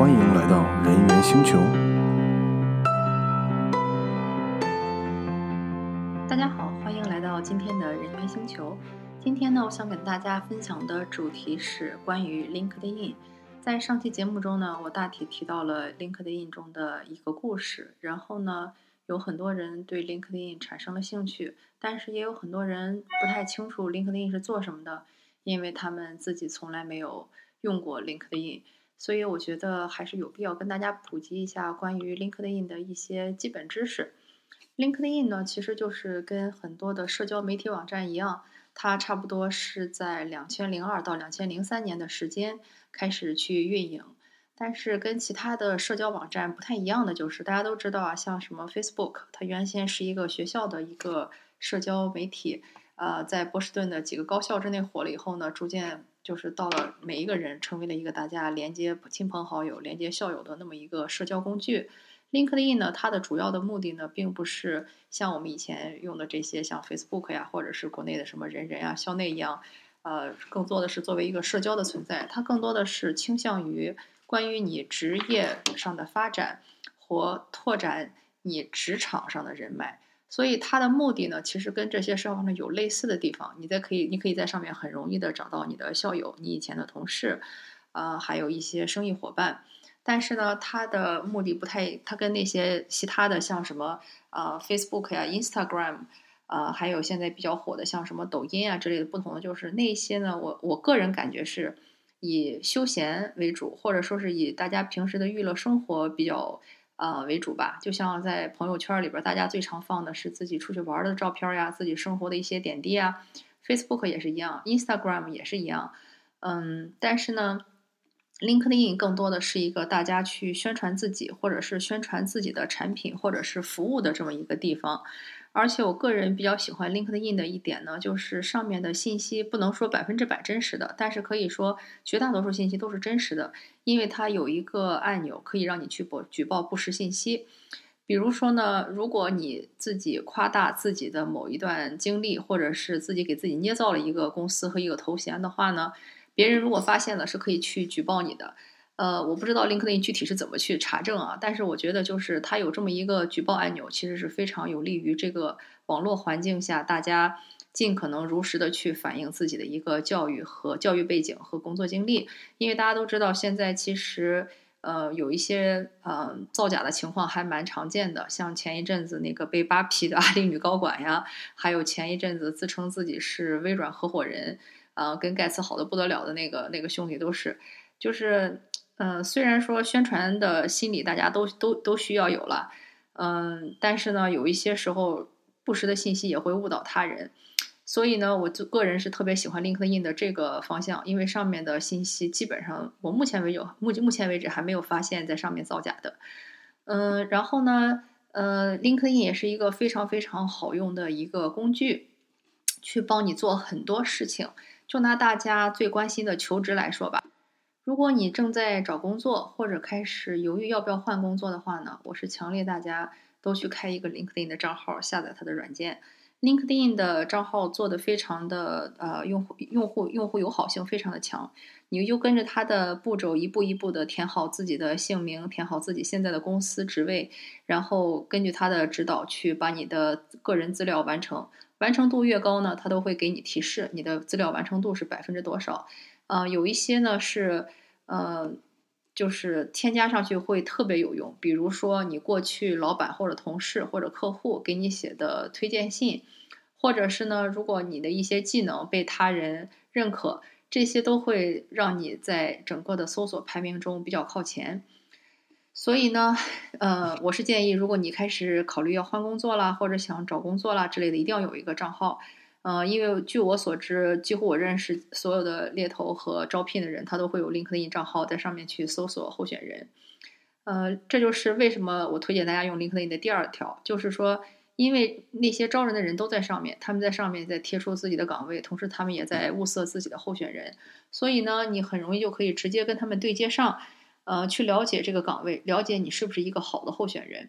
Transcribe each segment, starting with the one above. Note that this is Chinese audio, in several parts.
欢迎来到人猿星球。大家好，欢迎来到今天的人猿星球。今天呢，我想跟大家分享的主题是关于 LinkedIn。在上期节目中呢，我大体提到了 LinkedIn 中的一个故事，然后呢，有很多人对 LinkedIn 产生了兴趣，但是也有很多人不太清楚 LinkedIn 是做什么的，因为他们自己从来没有用过 LinkedIn。所以我觉得还是有必要跟大家普及一下关于 LinkedIn 的一些基本知识。LinkedIn 呢，其实就是跟很多的社交媒体网站一样，它差不多是在两千零二到两千零三年的时间开始去运营。但是跟其他的社交网站不太一样的就是，大家都知道啊，像什么 Facebook，它原先是一个学校的一个社交媒体，呃，在波士顿的几个高校之内火了以后呢，逐渐。就是到了每一个人成为了一个大家连接亲朋好友、连接校友的那么一个社交工具。LinkedIn 呢，它的主要的目的呢，并不是像我们以前用的这些像 Facebook 呀，或者是国内的什么人人啊、校内一样，呃，更多的是作为一个社交的存在。它更多的是倾向于关于你职业上的发展或拓展你职场上的人脉。所以它的目的呢，其实跟这些社交网站有类似的地方。你在可以，你可以在上面很容易的找到你的校友、你以前的同事，呃，还有一些生意伙伴。但是呢，它的目的不太，它跟那些其他的像什么呃 Facebook 呀、Instagram，呃，还有现在比较火的像什么抖音啊之类的不同的，就是那些呢，我我个人感觉是以休闲为主，或者说是以大家平时的娱乐生活比较。呃为主吧，就像在朋友圈里边，大家最常放的是自己出去玩的照片呀，自己生活的一些点滴啊。Facebook 也是一样，Instagram 也是一样。嗯，但是呢，LinkedIn 更多的是一个大家去宣传自己，或者是宣传自己的产品或者是服务的这么一个地方。而且我个人比较喜欢 LinkedIn 的一点呢，就是上面的信息不能说百分之百真实的，但是可以说绝大多数信息都是真实的，因为它有一个按钮可以让你去报举报不实信息。比如说呢，如果你自己夸大自己的某一段经历，或者是自己给自己捏造了一个公司和一个头衔的话呢，别人如果发现了是可以去举报你的。呃，我不知道 LinkedIn 具体是怎么去查证啊，但是我觉得就是它有这么一个举报按钮，其实是非常有利于这个网络环境下大家尽可能如实的去反映自己的一个教育和教育背景和工作经历，因为大家都知道现在其实呃有一些呃造假的情况还蛮常见的，像前一阵子那个被扒皮的阿里女高管呀，还有前一阵子自称自己是微软合伙人，呃跟盖茨好的不得了的那个那个兄弟都是，就是。嗯，虽然说宣传的心理大家都都都需要有了，嗯，但是呢，有一些时候不实的信息也会误导他人，所以呢，我就个人是特别喜欢 LinkedIn 的这个方向，因为上面的信息基本上我目前为止目目前为止还没有发现在上面造假的，嗯，然后呢，呃，LinkedIn 也是一个非常非常好用的一个工具，去帮你做很多事情。就拿大家最关心的求职来说吧。如果你正在找工作，或者开始犹豫要不要换工作的话呢，我是强烈大家都去开一个 LinkedIn 的账号，下载它的软件。LinkedIn 的账号做的非常的呃用户用户用户友好性非常的强，你就跟着它的步骤一步一步的填好自己的姓名，填好自己现在的公司职位，然后根据它的指导去把你的个人资料完成，完成度越高呢，它都会给你提示你的资料完成度是百分之多少。呃，有一些呢是。呃，就是添加上去会特别有用。比如说，你过去老板或者同事或者客户给你写的推荐信，或者是呢，如果你的一些技能被他人认可，这些都会让你在整个的搜索排名中比较靠前。所以呢，呃，我是建议，如果你开始考虑要换工作啦，或者想找工作啦之类的，一定要有一个账号。呃，因为据我所知，几乎我认识所有的猎头和招聘的人，他都会有 LinkedIn 账号，在上面去搜索候选人。呃，这就是为什么我推荐大家用 LinkedIn 的第二条，就是说，因为那些招人的人都在上面，他们在上面在贴出自己的岗位，同时他们也在物色自己的候选人，所以呢，你很容易就可以直接跟他们对接上，呃，去了解这个岗位，了解你是不是一个好的候选人。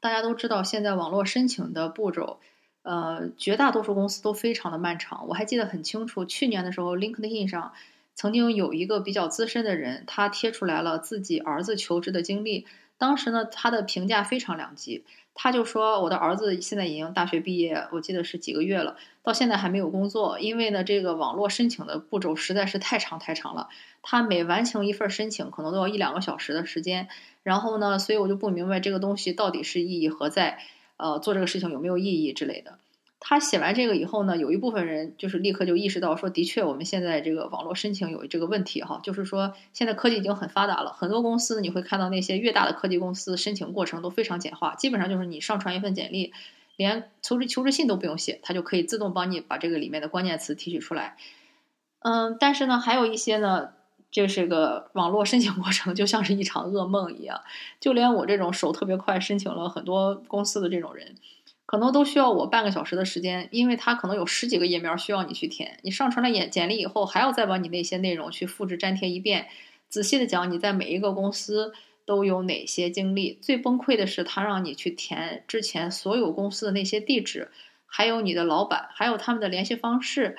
大家都知道，现在网络申请的步骤。呃，绝大多数公司都非常的漫长。我还记得很清楚，去年的时候，LinkedIn 上曾经有一个比较资深的人，他贴出来了自己儿子求职的经历。当时呢，他的评价非常两极。他就说：“我的儿子现在已经大学毕业，我记得是几个月了，到现在还没有工作。因为呢，这个网络申请的步骤实在是太长太长了。他每完成一份申请，可能都要一两个小时的时间。然后呢，所以我就不明白这个东西到底是意义何在，呃，做这个事情有没有意义之类的。”他写完这个以后呢，有一部分人就是立刻就意识到说，的确我们现在这个网络申请有这个问题哈，就是说现在科技已经很发达了，很多公司你会看到那些越大的科技公司申请过程都非常简化，基本上就是你上传一份简历，连求职求职信都不用写，它就可以自动帮你把这个里面的关键词提取出来。嗯，但是呢，还有一些呢，这是个网络申请过程就像是一场噩梦一样，就连我这种手特别快申请了很多公司的这种人。可能都需要我半个小时的时间，因为他可能有十几个页面需要你去填。你上传了简简历以后，还要再把你那些内容去复制粘贴一遍，仔细的讲你在每一个公司都有哪些经历。最崩溃的是，他让你去填之前所有公司的那些地址，还有你的老板，还有他们的联系方式。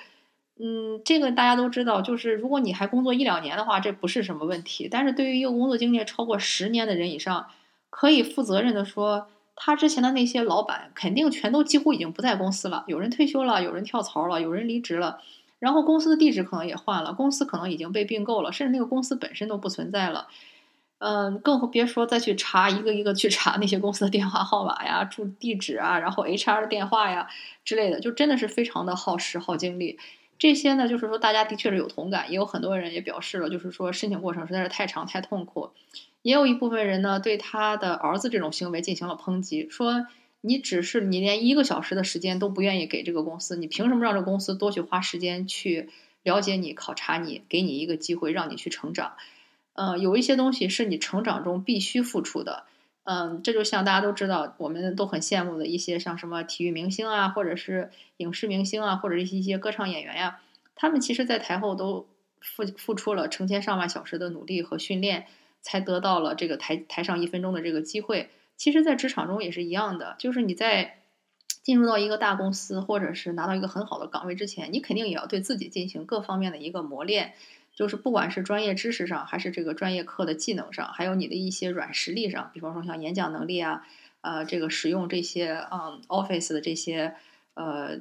嗯，这个大家都知道，就是如果你还工作一两年的话，这不是什么问题。但是对于一个工作经历超过十年的人以上，可以负责任的说。他之前的那些老板肯定全都几乎已经不在公司了，有人退休了，有人跳槽了，有人离职了，然后公司的地址可能也换了，公司可能已经被并购了，甚至那个公司本身都不存在了。嗯，更别说再去查一个一个去查那些公司的电话号码呀、住地址啊，然后 HR 的电话呀之类的，就真的是非常的耗时耗精力。这些呢，就是说大家的确是有同感，也有很多人也表示了，就是说申请过程实在是太长太痛苦。也有一部分人呢，对他的儿子这种行为进行了抨击，说你只是你连一个小时的时间都不愿意给这个公司，你凭什么让这个公司多去花时间去了解你、考察你，给你一个机会让你去成长？嗯，有一些东西是你成长中必须付出的。嗯，这就像大家都知道，我们都很羡慕的一些像什么体育明星啊，或者是影视明星啊，或者是一些歌唱演员呀，他们其实在台后都付付出了成千上万小时的努力和训练。才得到了这个台台上一分钟的这个机会。其实，在职场中也是一样的，就是你在进入到一个大公司，或者是拿到一个很好的岗位之前，你肯定也要对自己进行各方面的一个磨练。就是不管是专业知识上，还是这个专业课的技能上，还有你的一些软实力上，比方说像演讲能力啊，呃，这个使用这些嗯 Office 的这些呃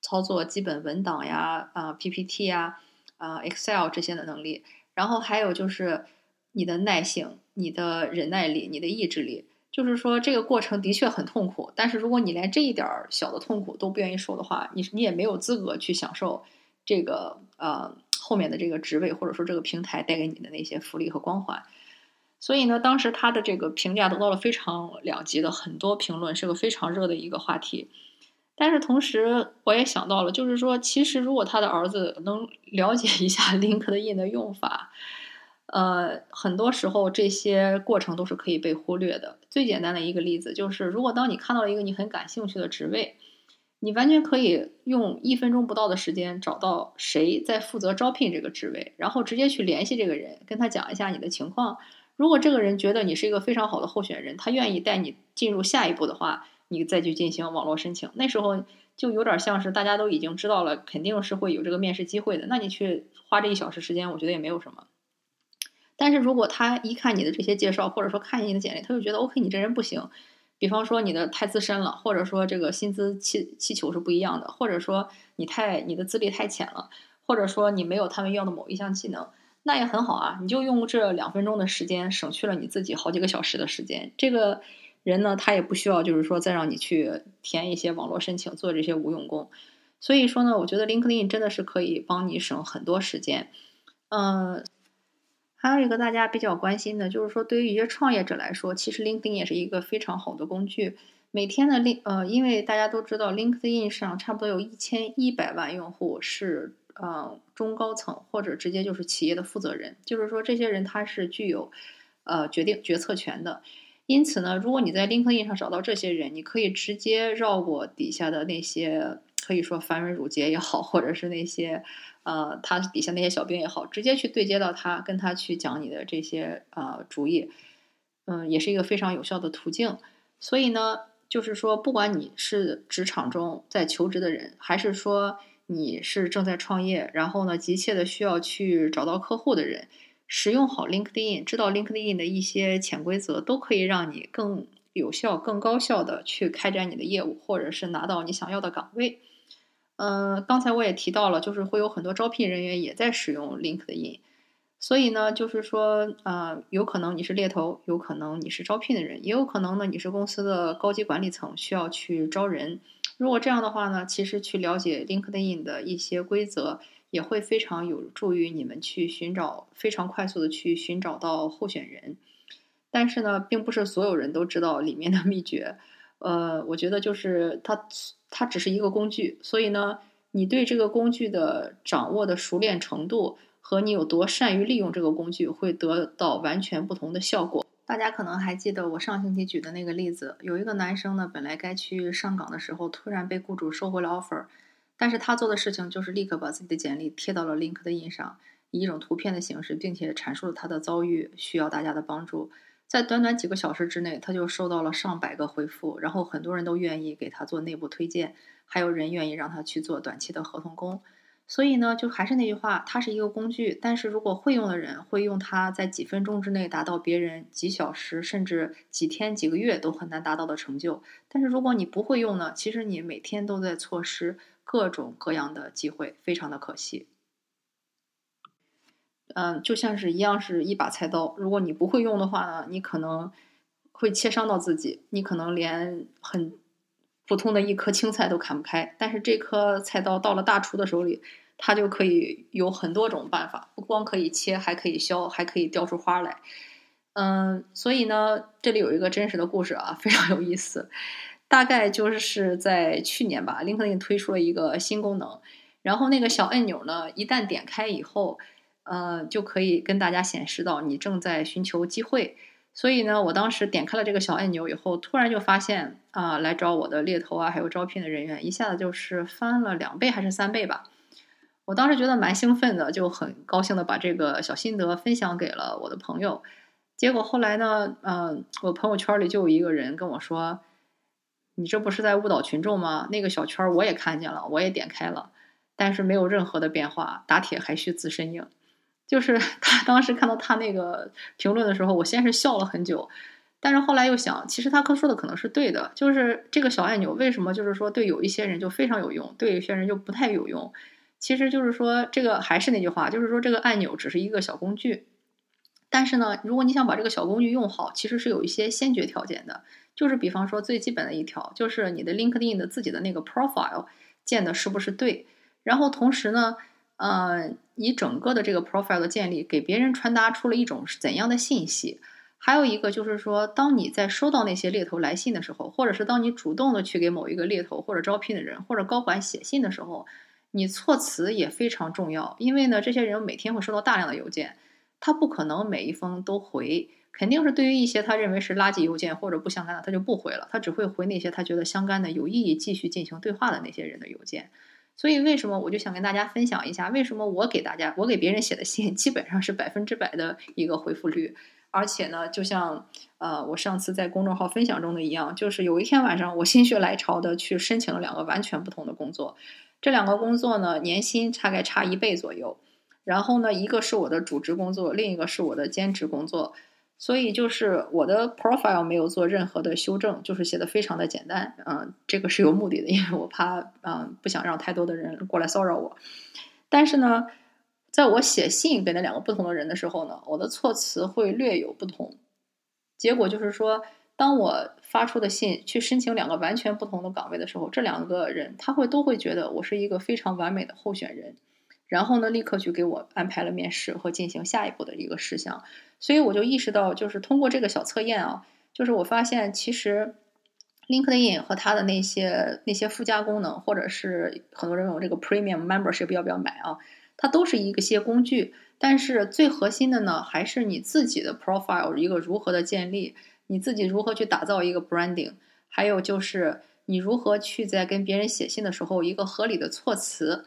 操作基本文档呀，啊 PPT 呀，啊 Excel 这些的能力。然后还有就是。你的耐性、你的忍耐力、你的意志力，就是说这个过程的确很痛苦。但是如果你连这一点小的痛苦都不愿意受的话，你你也没有资格去享受这个呃后面的这个职位或者说这个平台带给你的那些福利和光环。所以呢，当时他的这个评价得到了非常两极的很多评论，是个非常热的一个话题。但是同时，我也想到了，就是说，其实如果他的儿子能了解一下 LinkedIn 的用法。呃，很多时候这些过程都是可以被忽略的。最简单的一个例子就是，如果当你看到了一个你很感兴趣的职位，你完全可以用一分钟不到的时间找到谁在负责招聘这个职位，然后直接去联系这个人，跟他讲一下你的情况。如果这个人觉得你是一个非常好的候选人，他愿意带你进入下一步的话，你再去进行网络申请。那时候就有点像是大家都已经知道了，肯定是会有这个面试机会的。那你去花这一小时时间，我觉得也没有什么。但是如果他一看你的这些介绍，或者说看你的简历，他就觉得 OK，你这人不行。比方说你的太资深了，或者说这个薪资气气球是不一样的，或者说你太你的资历太浅了，或者说你没有他们要的某一项技能，那也很好啊。你就用这两分钟的时间，省去了你自己好几个小时的时间。这个人呢，他也不需要就是说再让你去填一些网络申请，做这些无用功。所以说呢，我觉得 LinkedIn 真的是可以帮你省很多时间。嗯。还有一个大家比较关心的，就是说对于一些创业者来说，其实 LinkedIn 也是一个非常好的工具。每天的 Link 呃，因为大家都知道 LinkedIn 上差不多有一千一百万用户是呃中高层或者直接就是企业的负责人，就是说这些人他是具有呃决定决策权的。因此呢，如果你在 LinkedIn 上找到这些人，你可以直接绕过底下的那些可以说繁文缛节也好，或者是那些。呃，他底下那些小兵也好，直接去对接到他，跟他去讲你的这些呃主意，嗯，也是一个非常有效的途径。所以呢，就是说，不管你是职场中在求职的人，还是说你是正在创业，然后呢急切的需要去找到客户的人，使用好 LinkedIn，知道 LinkedIn 的一些潜规则，都可以让你更有效、更高效的去开展你的业务，或者是拿到你想要的岗位。嗯，刚才我也提到了，就是会有很多招聘人员也在使用 LinkedIn。所以呢，就是说，呃，有可能你是猎头，有可能你是招聘的人，也有可能呢你是公司的高级管理层需要去招人。如果这样的话呢，其实去了解 LinkedIn 的一些规则，也会非常有助于你们去寻找非常快速的去寻找到候选人。但是呢，并不是所有人都知道里面的秘诀。呃，我觉得就是它，它只是一个工具，所以呢，你对这个工具的掌握的熟练程度。和你有多善于利用这个工具，会得到完全不同的效果。大家可能还记得我上星期举的那个例子，有一个男生呢，本来该去上岗的时候，突然被雇主收回了 offer，但是他做的事情就是立刻把自己的简历贴到了 LinkedIn 上，以一种图片的形式，并且阐述了他的遭遇，需要大家的帮助。在短短几个小时之内，他就收到了上百个回复，然后很多人都愿意给他做内部推荐，还有人愿意让他去做短期的合同工。所以呢，就还是那句话，它是一个工具。但是如果会用的人会用它，在几分钟之内达到别人几小时甚至几天、几个月都很难达到的成就。但是如果你不会用呢，其实你每天都在错失各种各样的机会，非常的可惜。嗯，就像是一样是一把菜刀，如果你不会用的话呢，你可能会切伤到自己，你可能连很。普通的一颗青菜都砍不开，但是这颗菜刀到了大厨的手里，他就可以有很多种办法，不光可以切，还可以削，还可以雕出花来。嗯，所以呢，这里有一个真实的故事啊，非常有意思。大概就是在去年吧，LinkedIn 推出了一个新功能，然后那个小按钮呢，一旦点开以后，呃，就可以跟大家显示到你正在寻求机会。所以呢，我当时点开了这个小按钮以后，突然就发现啊，来找我的猎头啊，还有招聘的人员，一下子就是翻了两倍还是三倍吧。我当时觉得蛮兴奋的，就很高兴的把这个小心得分享给了我的朋友。结果后来呢，嗯，我朋友圈里就有一个人跟我说：“你这不是在误导群众吗？那个小圈我也看见了，我也点开了，但是没有任何的变化，打铁还需自身硬。”就是 他当时看到他那个评论的时候，我先是笑了很久，但是后来又想，其实他哥说的可能是对的。就是这个小按钮为什么就是说对有一些人就非常有用，对有些人就不太有用？其实就是说这个还是那句话，就是说这个按钮只是一个小工具，但是呢，如果你想把这个小工具用好，其实是有一些先决条件的。就是比方说最基本的一条，就是你的 LinkedIn 的自己的那个 profile 建的是不是对，然后同时呢。呃，你整个的这个 profile 的建立，给别人传达出了一种怎样的信息？还有一个就是说，当你在收到那些猎头来信的时候，或者是当你主动的去给某一个猎头或者招聘的人或者高管写信的时候，你措辞也非常重要。因为呢，这些人每天会收到大量的邮件，他不可能每一封都回，肯定是对于一些他认为是垃圾邮件或者不相干的，他就不回了，他只会回那些他觉得相干的、有意义继续进行对话的那些人的邮件。所以，为什么我就想跟大家分享一下，为什么我给大家，我给别人写的信基本上是百分之百的一个回复率，而且呢，就像呃我上次在公众号分享中的一样，就是有一天晚上，我心血来潮的去申请了两个完全不同的工作，这两个工作呢，年薪大概差一倍左右，然后呢，一个是我的主职工作，另一个是我的兼职工作。所以就是我的 profile 没有做任何的修正，就是写的非常的简单，嗯，这个是有目的的，因为我怕，嗯，不想让太多的人过来骚扰我。但是呢，在我写信给那两个不同的人的时候呢，我的措辞会略有不同。结果就是说，当我发出的信去申请两个完全不同的岗位的时候，这两个人他会都会觉得我是一个非常完美的候选人。然后呢，立刻去给我安排了面试和进行下一步的一个事项，所以我就意识到，就是通过这个小测验啊，就是我发现其实，LinkedIn 和它的那些那些附加功能，或者是很多人有这个 Premium Membership 要不要买啊，它都是一个些工具，但是最核心的呢，还是你自己的 Profile 一个如何的建立，你自己如何去打造一个 Branding，还有就是你如何去在跟别人写信的时候一个合理的措辞。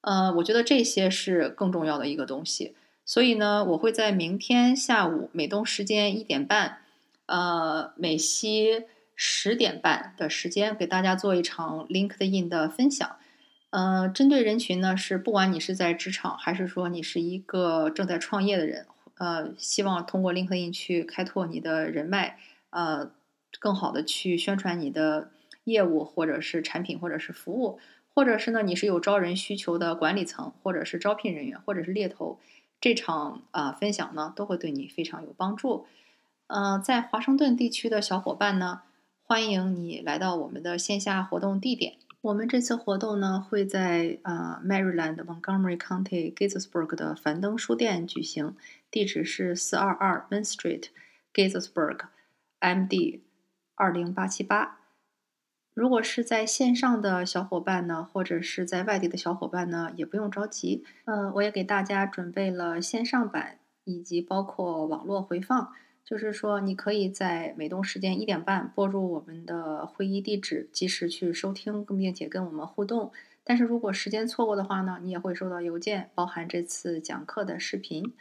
呃，我觉得这些是更重要的一个东西，所以呢，我会在明天下午美东时间一点半，呃，美西十点半的时间给大家做一场 LinkedIn 的分享。呃，针对人群呢是不管你是在职场，还是说你是一个正在创业的人，呃，希望通过 LinkedIn 去开拓你的人脉，呃，更好的去宣传你的业务或者是产品或者是服务，或者是呢你是有招人需求的管理层，或者是招聘人员，或者是猎头，这场啊分享呢都会对你非常有帮助。呃，在华盛顿地区的小伙伴呢，欢迎你来到我们的线下活动地点。我们这次活动呢，会在呃 Maryland Montgomery County Gettysburg 的樊登书店举行，地址是四二二 Main Street Gettysburg MD 二零八七八。如果是在线上的小伙伴呢，或者是在外地的小伙伴呢，也不用着急。呃，我也给大家准备了线上版，以及包括网络回放。就是说，你可以在美东时间一点半拨入我们的会议地址，及时去收听，并且跟我们互动。但是如果时间错过的话呢，你也会收到邮件，包含这次讲课的视频。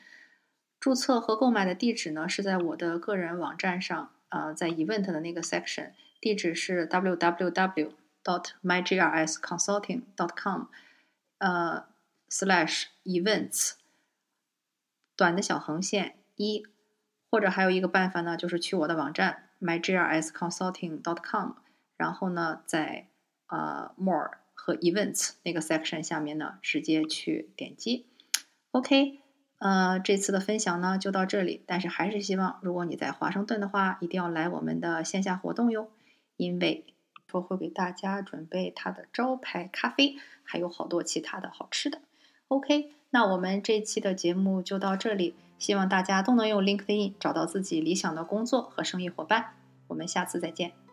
注册和购买的地址呢是在我的个人网站上，呃，在 Event 的那个 section，地址是 www.dot.mygrsconsulting.dot.com，呃，slash events，短的小横线一。或者还有一个办法呢，就是去我的网站 mygrsconsulting.dot.com，然后呢，在呃 more 和 events 那个 section 下面呢，直接去点击。OK，呃，这次的分享呢就到这里，但是还是希望如果你在华盛顿的话，一定要来我们的线下活动哟，因为我会给大家准备他的招牌咖啡，还有好多其他的好吃的。OK，那我们这期的节目就到这里。希望大家都能用 LinkedIn 找到自己理想的工作和生意伙伴。我们下次再见。